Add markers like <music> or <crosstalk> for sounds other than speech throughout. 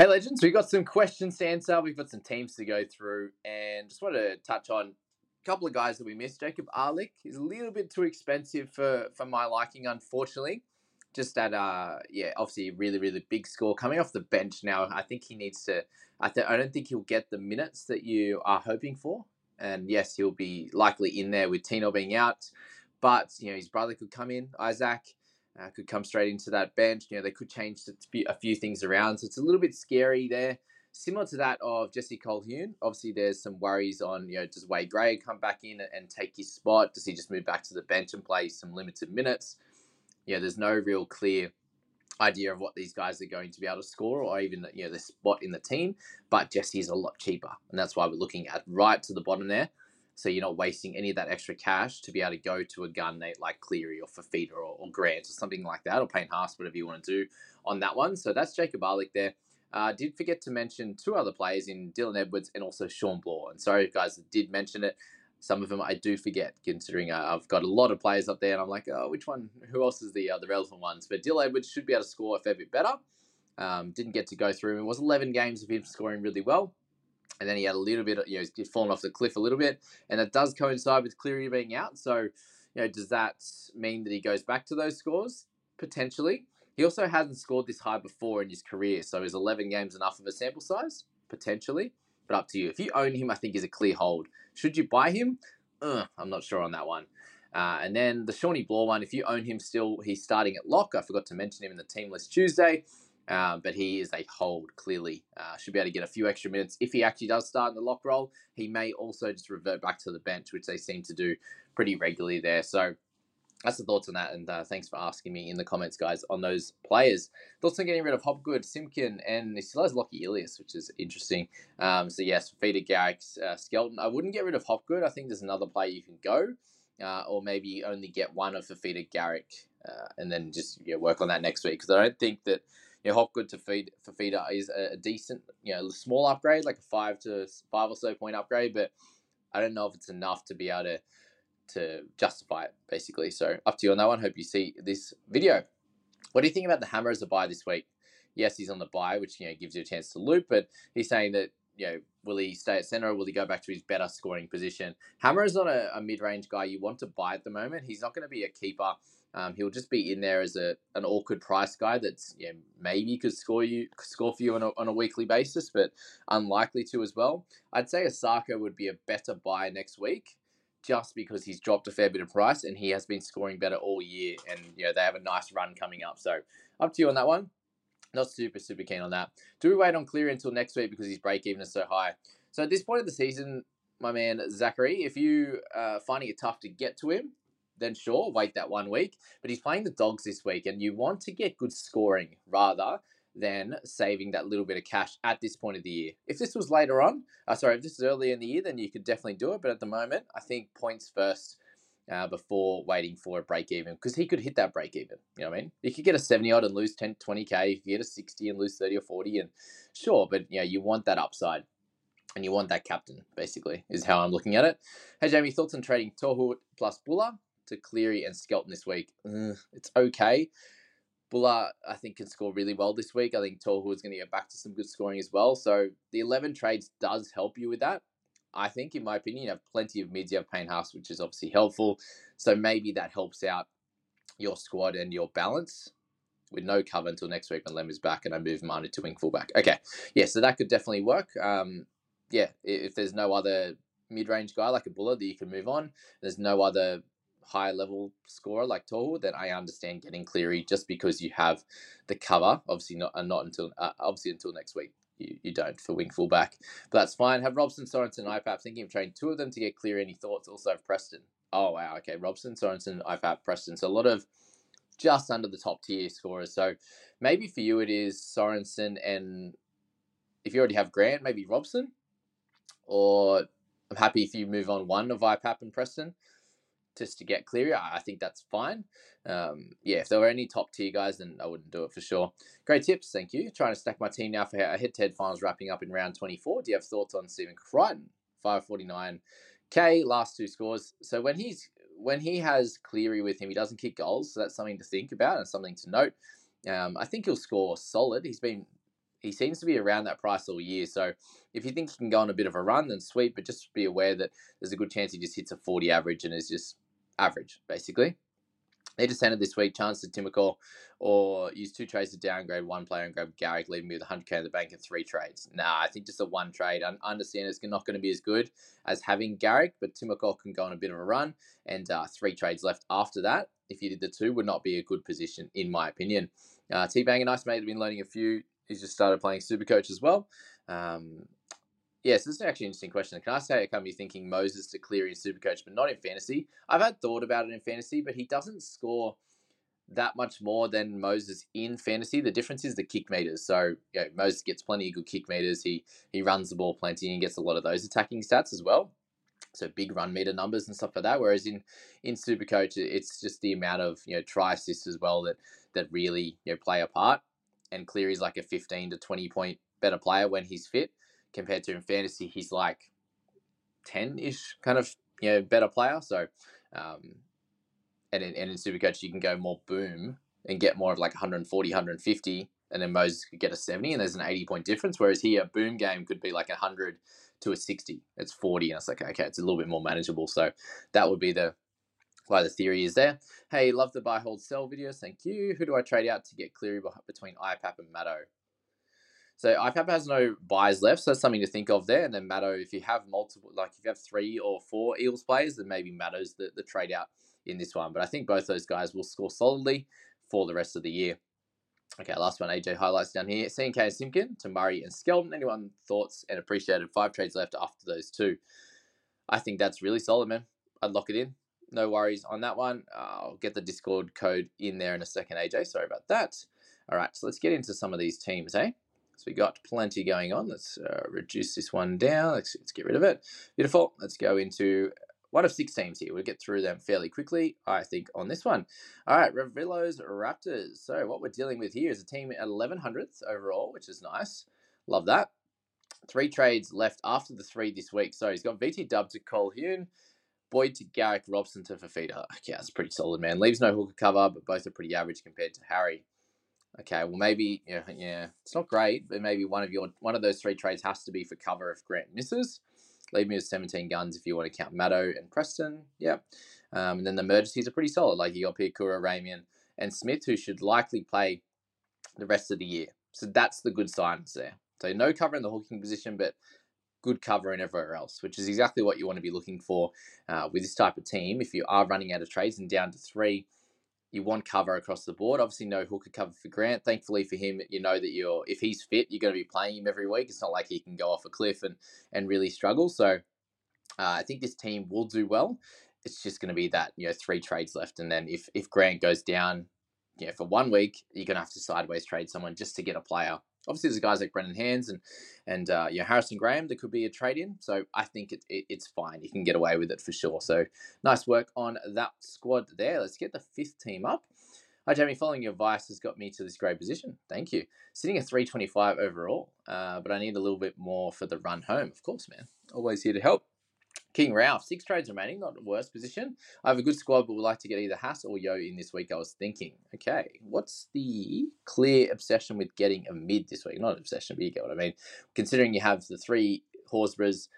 Hey legends, we've got some questions to answer. We've got some teams to go through, and just want to touch on a couple of guys that we missed. Jacob Alick is a little bit too expensive for for my liking, unfortunately. Just at uh yeah, obviously really really big score coming off the bench now. I think he needs to. I th- I don't think he'll get the minutes that you are hoping for, and yes, he'll be likely in there with Tino being out, but you know his brother could come in, Isaac uh, could come straight into that bench. You know, they could change a few things around. So it's a little bit scary there. Similar to that of Jesse Colquhoun. Obviously, there's some worries on, you know, does Wade Graham come back in and take his spot? Does he just move back to the bench and play some limited minutes? Yeah, there's no real clear idea of what these guys are going to be able to score or even you know the spot in the team but Jesse is a lot cheaper and that's why we're looking at right to the bottom there so you're not wasting any of that extra cash to be able to go to a gun like Cleary or Fifita or, or Grant or something like that, or Payne Haas, whatever you want to do on that one. So that's Jacob Alick there. Uh, did forget to mention two other players in Dylan Edwards and also Shawn Blore. And sorry, guys, did mention it. Some of them I do forget, considering uh, I've got a lot of players up there, and I'm like, oh, which one? Who else is the uh, the relevant ones? But Dylan Edwards should be able to score a fair bit better. Um, didn't get to go through. It was 11 games of him scoring really well and then he had a little bit, you know, he's fallen off the cliff a little bit, and it does coincide with Cleary being out. So, you know, does that mean that he goes back to those scores potentially? He also hasn't scored this high before in his career, so is 11 games enough of a sample size potentially? But up to you. If you own him, I think is a clear hold. Should you buy him? Uh, I'm not sure on that one. Uh, and then the Shawnee Blore one, if you own him still, he's starting at lock. I forgot to mention him in the team list Tuesday. Um, but he is a hold, clearly. Uh, should be able to get a few extra minutes. If he actually does start in the lock role, he may also just revert back to the bench, which they seem to do pretty regularly there. So that's the thoughts on that. And uh, thanks for asking me in the comments, guys, on those players. Thoughts on getting rid of Hopgood, Simpkin, and he still has Lachie Ilias, which is interesting. Um, so, yes, Fifita, Garrick, uh, Skelton. I wouldn't get rid of Hopgood. I think there's another player you can go. Uh, or maybe only get one of Fifita, Garrick, uh, and then just know, work on that next week. Because I don't think that you know, Hopgood to feed for feeder is a, decent, you know, small upgrade, like a five to five or so point upgrade, but I don't know if it's enough to be able to to justify it, basically. So up to you on that one. Hope you see this video. What do you think about the Hammer as a buy this week? Yes, he's on the buy, which you know gives you a chance to loop, but he's saying that you know, will he stay at center or will he go back to his better scoring position? Hammer is not a, a mid range guy you want to buy at the moment. He's not going to be a keeper um, he'll just be in there as a an awkward price guy that's yeah maybe could score you score for you on a, on a weekly basis, but unlikely to as well. I'd say Osako would be a better buy next week, just because he's dropped a fair bit of price and he has been scoring better all year, and you know they have a nice run coming up. So up to you on that one. Not super super keen on that. Do we wait on Cleary until next week because his break even is so high? So at this point of the season, my man Zachary, if you are uh, finding it tough to get to him, then sure, wait that one week. But he's playing the Dogs this week, and you want to get good scoring rather than saving that little bit of cash at this point of the year. If this was later on, uh, sorry, if this is earlier in the year, then you could definitely do it. But at the moment, I think points first uh, before waiting for a break even because he could hit that break even. You know what I mean? You could get a 70 odd and lose 10, 20K. You could get a 60 and lose 30 or 40. And sure, but know, you want that upside and you want that captain, basically, is how I'm looking at it. Hey, Jamie, thoughts on trading Tohu plus Bula to Cleary and Skelton this week? It's okay. Bula, I think, can score really well this week. I think Tohu is going to get back to some good scoring as well. So the 11 trades does help you with that. I think, in my opinion, you have plenty of mids. You have Haas, which is obviously helpful. So maybe that helps out your squad and your balance with no cover until next week when Lem is back and I move Marner to wing fullback. Okay. Yeah, so that could definitely work. Um, yeah, if there's no other mid range guy like a Bula that you can move on, there's no other high level scorer like Tohu, then I understand getting Cleary just because you have the cover. Obviously, not uh, not until uh, obviously until next week you, you don't for wing fullback. But that's fine. Have Robson, Sorensen, IPAP. Thinking of trading two of them to get Cleary. Any thoughts? Also have Preston. Oh wow, okay. Robson, Sorensen, IPAP, Preston. So a lot of just under the top tier scorers. So maybe for you it is Sorensen and if you already have Grant, maybe Robson. Or I'm happy if you move on one of IPAP and Preston just to get Cleary. I think that's fine. Um, yeah, if there were any top tier guys, then I wouldn't do it for sure. Great tips, thank you. Trying to stack my team now for a head to head finals wrapping up in round 24. Do you have thoughts on Stephen Crichton? 549k, last two scores. So when he's when he has Cleary with him, he doesn't kick goals. So that's something to think about and something to note. Um, I think he'll score solid. He's been he seems to be around that price all year. So if you think he can go on a bit of a run, then sweet. But just be aware that there's a good chance he just hits a 40 average and is just average, basically. They just handed this week chance to Timoko or use two trades to downgrade one player and grab Garrick, leaving me with 100k in the bank and three trades. Nah, I think just a one trade. I understand it's not going to be as good as having Garrick, but Timoko can go on a bit of a run and uh, three trades left after that. If you did the two, would not be a good position, in my opinion. Uh, T-Bang and Nice Mate have been learning a few. He's just started playing Super Coach as well. Um, Yes, this is actually an interesting question. Can I say it can be thinking Moses to Cleary in Supercoach, but not in fantasy? I've had thought about it in fantasy, but he doesn't score that much more than Moses in fantasy. The difference is the kick meters. So you know, Moses gets plenty of good kick meters. He he runs the ball plenty and gets a lot of those attacking stats as well. So big run meter numbers and stuff like that. Whereas in in Supercoach, it's just the amount of you know try assists as well that that really you know play a part. And Cleary's like a fifteen to twenty point better player when he's fit compared to in fantasy, he's like 10 ish kind of, you know, better player. So, um, and in, and in Supercoach, you can go more boom and get more of like 140, 150, and then Moses could get a 70, and there's an 80 point difference. Whereas here, a boom game could be like a 100 to a 60. It's 40, and it's like, okay, it's a little bit more manageable. So that would be the why the theory is there. Hey, love the buy, hold, sell videos. Thank you. Who do I trade out to get Cleary between IPAP and Matto? So IPAP has no buys left, so that's something to think of there. And then Matto, if you have multiple, like if you have three or four Eels players, then maybe Matto's the, the trade out in this one. But I think both those guys will score solidly for the rest of the year. Okay, last one, AJ highlights down here. CNK and Simpkin to Murray and Skelton. Anyone thoughts and appreciated five trades left after those two? I think that's really solid, man. I'd lock it in. No worries on that one. I'll get the Discord code in there in a second, AJ. Sorry about that. All right, so let's get into some of these teams, eh? So we got plenty going on. Let's uh, reduce this one down. Let's, let's get rid of it. Beautiful. Let's go into one of six teams here. We'll get through them fairly quickly, I think, on this one. All right, Revillo's Raptors. So what we're dealing with here is a team at 1100th overall, which is nice. Love that. Three trades left after the three this week. So he's got VT Dub to Colquhoun, Boyd to Garrick, Robson to Fifita. Okay, that's pretty solid, man. Leaves no hooker cover, but both are pretty average compared to Harry. Okay, well maybe yeah, yeah, it's not great, but maybe one of your one of those three trades has to be for cover if Grant misses. Leave me with 17 guns if you want to count Matto and Preston. Yeah. Um, and then the emergencies are pretty solid. Like you got Piakura, Ramian, and Smith, who should likely play the rest of the year. So that's the good signs there. So no cover in the hooking position, but good cover in everywhere else, which is exactly what you want to be looking for uh, with this type of team. If you are running out of trades and down to three, you want cover across the board. Obviously, no hooker cover for Grant. Thankfully for him, you know that you're if he's fit, you're going to be playing him every week. It's not like he can go off a cliff and and really struggle. So uh, I think this team will do well. It's just going to be that you know three trades left, and then if if Grant goes down, you know, for one week, you're going to have to sideways trade someone just to get a player obviously there's guys like Brendan Hands and and uh, you know Harrison Graham that could be a trade in. So I think it, it, it's fine. You can get away with it for sure. So nice work on that squad there. Let's get the fifth team up. Hi, Jamie. Following your advice has got me to this great position. Thank you. Sitting at 325 overall, uh, but I need a little bit more for the run home. Of course, man. Always here to help. King Ralph, six trades remaining, not the worst position. I have a good squad, but would like to get either Haas or Yeo in this week. I was thinking, okay, what's the clear obsession with getting a mid this week? Not an obsession, but you get what I mean. Considering you have the three Horsburghs,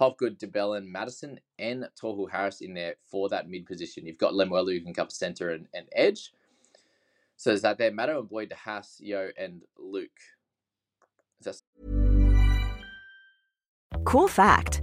Hopgood, DeBellin, Madison, and Tohu Harris in there for that mid position. You've got Lemuelu who can cover center and, and edge. So is that there? Maddo and Boyd, Haas, Yeo, and Luke. That's Cool fact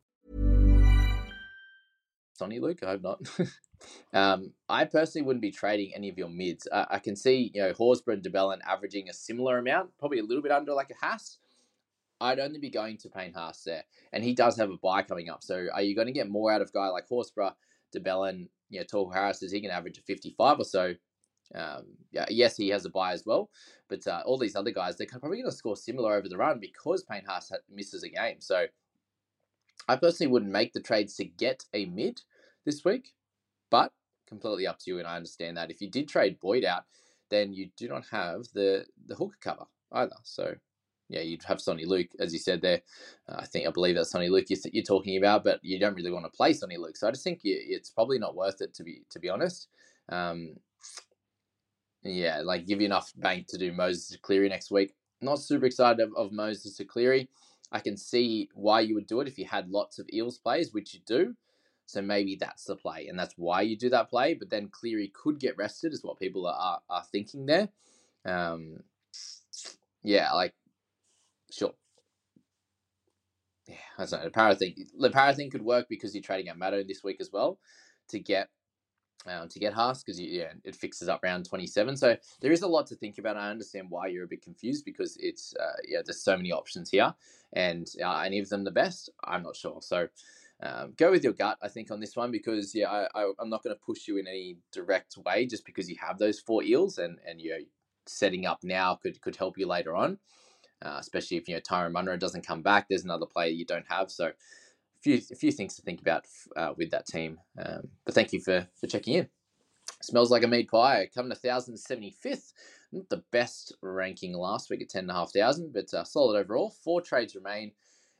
Sonny Luke. I hope not. <laughs> um, I personally wouldn't be trading any of your mids. I can see you know Horsburgh and DeBellin averaging a similar amount, probably a little bit under like a Haas. I'd only be going to Payne Haas there, and he does have a buy coming up. So are you going to get more out of guy like Horsburgh, DeBellin, you know, Tall Harris? Is he going to average a fifty-five or so? Um, yeah, yes, he has a buy as well, but uh, all these other guys, they're probably going to score similar over the run because Payne Haas misses a game. So I personally wouldn't make the trades to get a mid this week, but completely up to you. And I understand that if you did trade Boyd out, then you do not have the the hooker cover either. So yeah, you'd have Sonny Luke, as you said there. Uh, I think I believe that's Sonny Luke you're, talking about, but you don't really want to play Sonny Luke. So I just think it's probably not worth it to be to be honest. Um, yeah, like give you enough bank to do Moses Cleary next week. Not super excited of, of Moses to Cleary. I can see why you would do it if you had lots of Eels plays, which you do. So maybe that's the play, and that's why you do that play. But then Cleary could get rested, is what people are, are thinking there. Um, yeah, like, sure. Yeah, I don't know. The Parra thing, the Parra thing could work because you're trading at Maddo this week as well to get um, to get Haas because yeah, it fixes up round 27. So there is a lot to think about. I understand why you're a bit confused because it's uh, yeah, there's so many options here, and uh, any of them the best? I'm not sure. So um, go with your gut, I think, on this one because yeah, I, I am not going to push you in any direct way just because you have those four eels and and you know setting up now could could help you later on, uh, especially if you know Tyrone Munro doesn't come back. There's another player you don't have, so a few a few things to think about uh, with that team. Um, but thank you for for checking in. Smells like a meat pie. Coming to thousand seventy fifth. Not the best ranking last week at ten and a half thousand, but uh, solid overall. Four trades remain.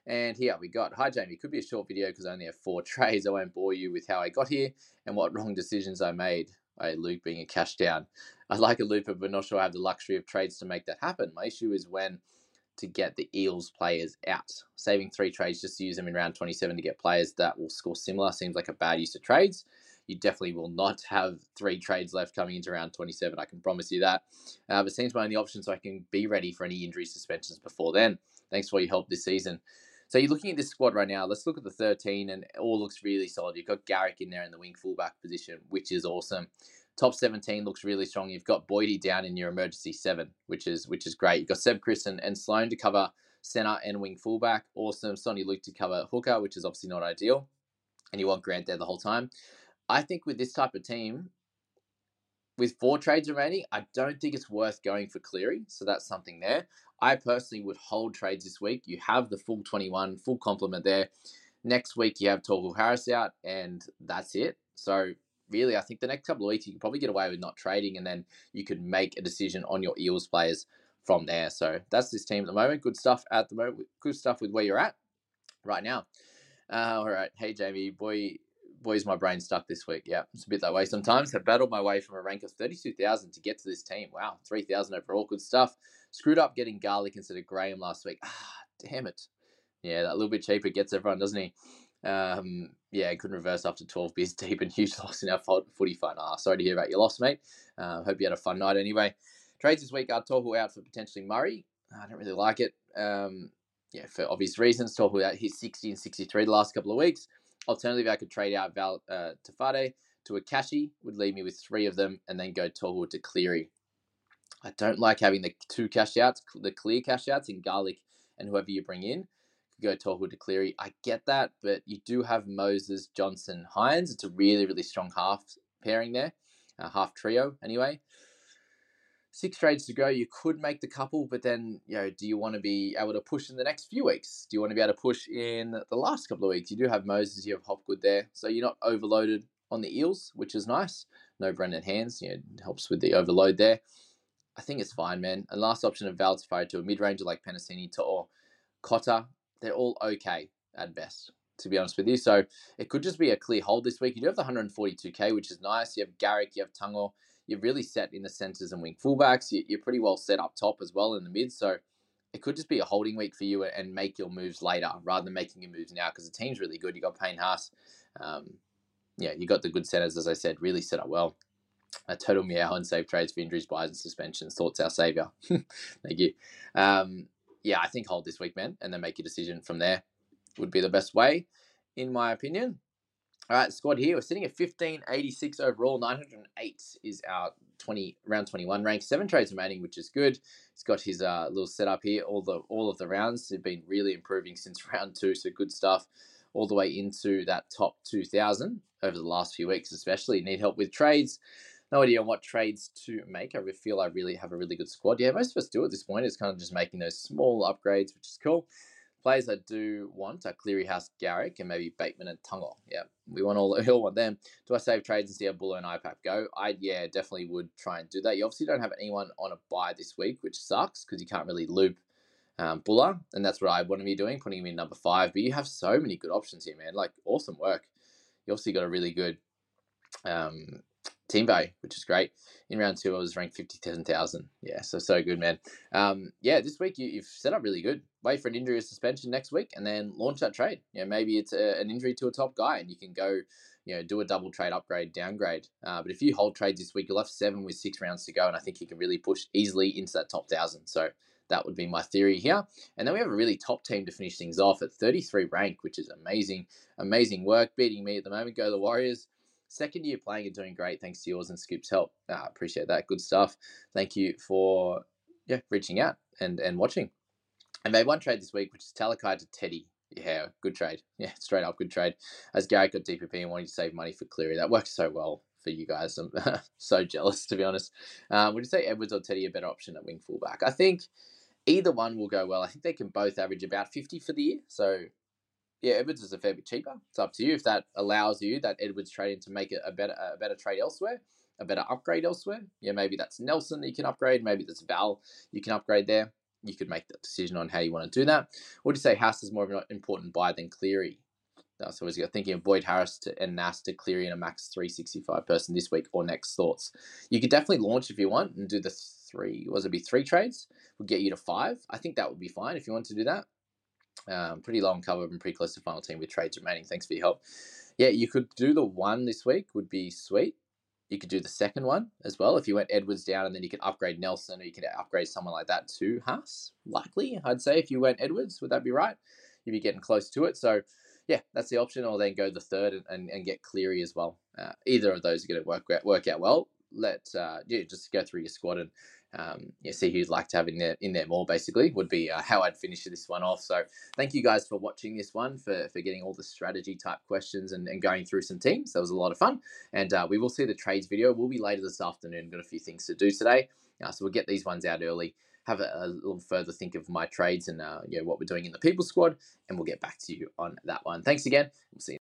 And here we got, hi Jamie, could be a short video because I only have four <laughs> trades. I won't bore you with how I got here and what wrong decisions I made. A loop being a cash down. I like a looper, but not sure I have the luxury of trades to make that happen. My issue is when to get the Eels players out. Saving three trades just to use them in round 27 to get players that will score similar seems like a bad use of trades. You definitely will not <laughs> have three trades left coming into round 27. I can promise you that. Uh, but seems my only option so I can be ready for any injury suspensions before then. Thanks for your help this season. So you're looking at this squad right now. Let's look at the 13, and all looks really solid. You've got Garrick in there in the wing fullback position, which is awesome. Top 17 looks really strong. You've got Boydie down in your emergency seven, which is which is great. You've got Seb Kris and, and Sloan to cover center and wing fullback. Awesome. Sonny Luke to cover hooker, which is obviously not ideal. And you want Grant there the whole time. I think with this type of team, with four trades remaining, I don't think it's worth going for Cleary. So that's something there. I personally would hold trades this week. You have the full 21, full complement there. Next week, you have Tohu Harris out, and that's it. So, really, I think the next couple of weeks, you can probably get away with not trading, and then you could make a decision on your Eels players from there. So, that's this team at the moment. Good stuff at the moment. Good stuff with where you're at right now. Uh, all right. Hey, Jamie. Boy, boys, my brain stuck this week. Yeah, it's a bit that way sometimes. Have battled my way from a rank of 32,000 to get to this team. Wow, 3,000 overall. Good stuff. Screwed up getting Garlic instead of Graham last week. Ah, damn it. Yeah, that little bit cheaper gets everyone, doesn't he? Um, yeah, couldn't reverse after 12 beers <laughs> deep and huge loss in our footy fun. Ah, sorry to hear about your loss, mate. Uh, hope you had a fun night anyway. Trades this week are Tohu out for potentially Murray. I don't really like it. Um, yeah, for obvious reasons. Tohu out hit 60 and 63 the last couple of weeks. Alternatively, I could trade out Val uh, Tafade to Akashi, would leave me with three of them, and then go Tohu to Cleary. I don't like having the two cash outs, the clear cash outs in Garlic and whoever you bring in. Could Go Tohu to Cleary. I get that, but you do have Moses, Johnson, Hynes. It's a really, really strong half pairing there, uh, half trio anyway six trades to go. You could make the couple, but then, you know, do you want to be able to push in the next few weeks? Do you want to be able to push in the last couple of weeks? You do have Moses, you have Hopgood there, so you're not overloaded on the Eels, which is nice. No Brendan Hands, you know, helps with the overload there. I think it's fine, man. And last option of Val Tafari to a mid ranger like Penasini to or Cotter, they're all okay at best, to be honest with you. So it could just be a clear hold this week. You do have the 142k, which is nice. You have Garrick, you have Tungo, you're really set in the centres and wing fullbacks. You're pretty well set up top as well in the mid. So it could just be a holding week for you and make your moves later rather than making your moves now because the team's really good. You got Payne Haas. Um, yeah, you got the good centers, as I said, really set up well. A total meow and save trades for injuries, buys, and suspensions. Thoughts our savior. <laughs> Thank you. Um, yeah, I think hold this week, man, and then make your decision from there would be the best way, in my opinion. All right, squad here. We're sitting at 1586 overall. 908 is our 20 round 21 rank. Seven trades remaining, which is good. He's got his uh, little setup here. All the all of the rounds have been really improving <laughs> since round two, so good stuff. All the way into that top 2000 over the last few weeks, especially. Need help with trades. No idea on what trades to make. I feel I really have a really good squad. Yeah, most of us do at this point. It's kind of just making those small upgrades, which is cool. Players I do want are Cleary House, Garrick, and maybe Bateman and Tungle. Yeah, we want all, <laughs> He'll want them. Do I save trades and see how Bula and IPAP go? I yeah, definitely would try and do that. You obviously don't have anyone on a buy this week, which sucks because you can't really loop um, Bula, and that's what I want to be doing, putting him in number five. But you have so many good options here, man. Like awesome work. You obviously got a really good um, value, which is great. In round two, I was ranked 57,000. Yeah, so, so good, man. Um, yeah, this week you, have set up really good. Wait for an injury or suspension next week and then launch that trade. You know, maybe it's a, an injury to a top guy and you can go, you know, do a double trade, upgrade, downgrade. Uh, but if you hold trades this week, you'll have seven with six rounds to go. And I think you can really push easily into that top thousand. So that would be my theory here. And then we have a really top team to finish things off at 33 rank, which is amazing. Amazing work beating me at the moment. Go the Warriors. Second year playing and doing great thanks to yours and Scoop's help. Uh, appreciate that. Good stuff. Thank you for yeah reaching out and, and watching. I made one trade this week, which is Talakai to Teddy. Yeah, good trade. <laughs> Yeah, straight up good trade. As Gary got DPP and wanted to save money for Cleary. That works so well for you guys. I'm <laughs> so jealous, to be honest. Um, would you say Edwards or Teddy a better option at wing fullback? I think either one will go well. I think they can both average about 50 for the year. So yeah, Edwards is a fair bit cheaper. It's up to you if that allows you that Edwards trading to make a better a better trade elsewhere, a better upgrade elsewhere. Yeah, maybe that's Nelson that you can upgrade. Maybe that's Val you can upgrade there. You could make that decision on how you want to do that. Or do you say Haas is more of an important buy than Cleary? So was thinking of Boyd Harris to, and Nas to Cleary in a max 365 person this week or next thoughts. You could definitely launch if you want and do the three, was it be three trades? Would get you to five. I think that would be fine if you want to do that. Um, pretty long cover and pretty close to final team with trades remaining. Thanks for your help. Yeah, you could do the one this week, would be sweet. You could do the second one as well. If you went Edwards down and then you could upgrade Nelson or you could upgrade someone like that to Haas, likely, I'd say, if you went Edwards, would that be right? You'd be getting close to it. So, yeah, that's the option. Or then go the third and, and, and get Cleary as well. Uh, either of those are going to work, work out well. Let uh, yeah, just go through your squad and um, yeah, see who you'd like to have in there in there more. Basically, would be uh, how I'd finish this one off. So thank you guys for watching this one for for getting all the strategy type questions and, and going through some teams. That was a lot of fun, and uh, we will see the trades video. We'll be later this afternoon. Got a few things to do today, uh, so we'll get these ones out early. Have a, a little further think of my trades and uh, you know what we're doing in the people squad, and we'll get back to you on that one. Thanks again. We'll see. You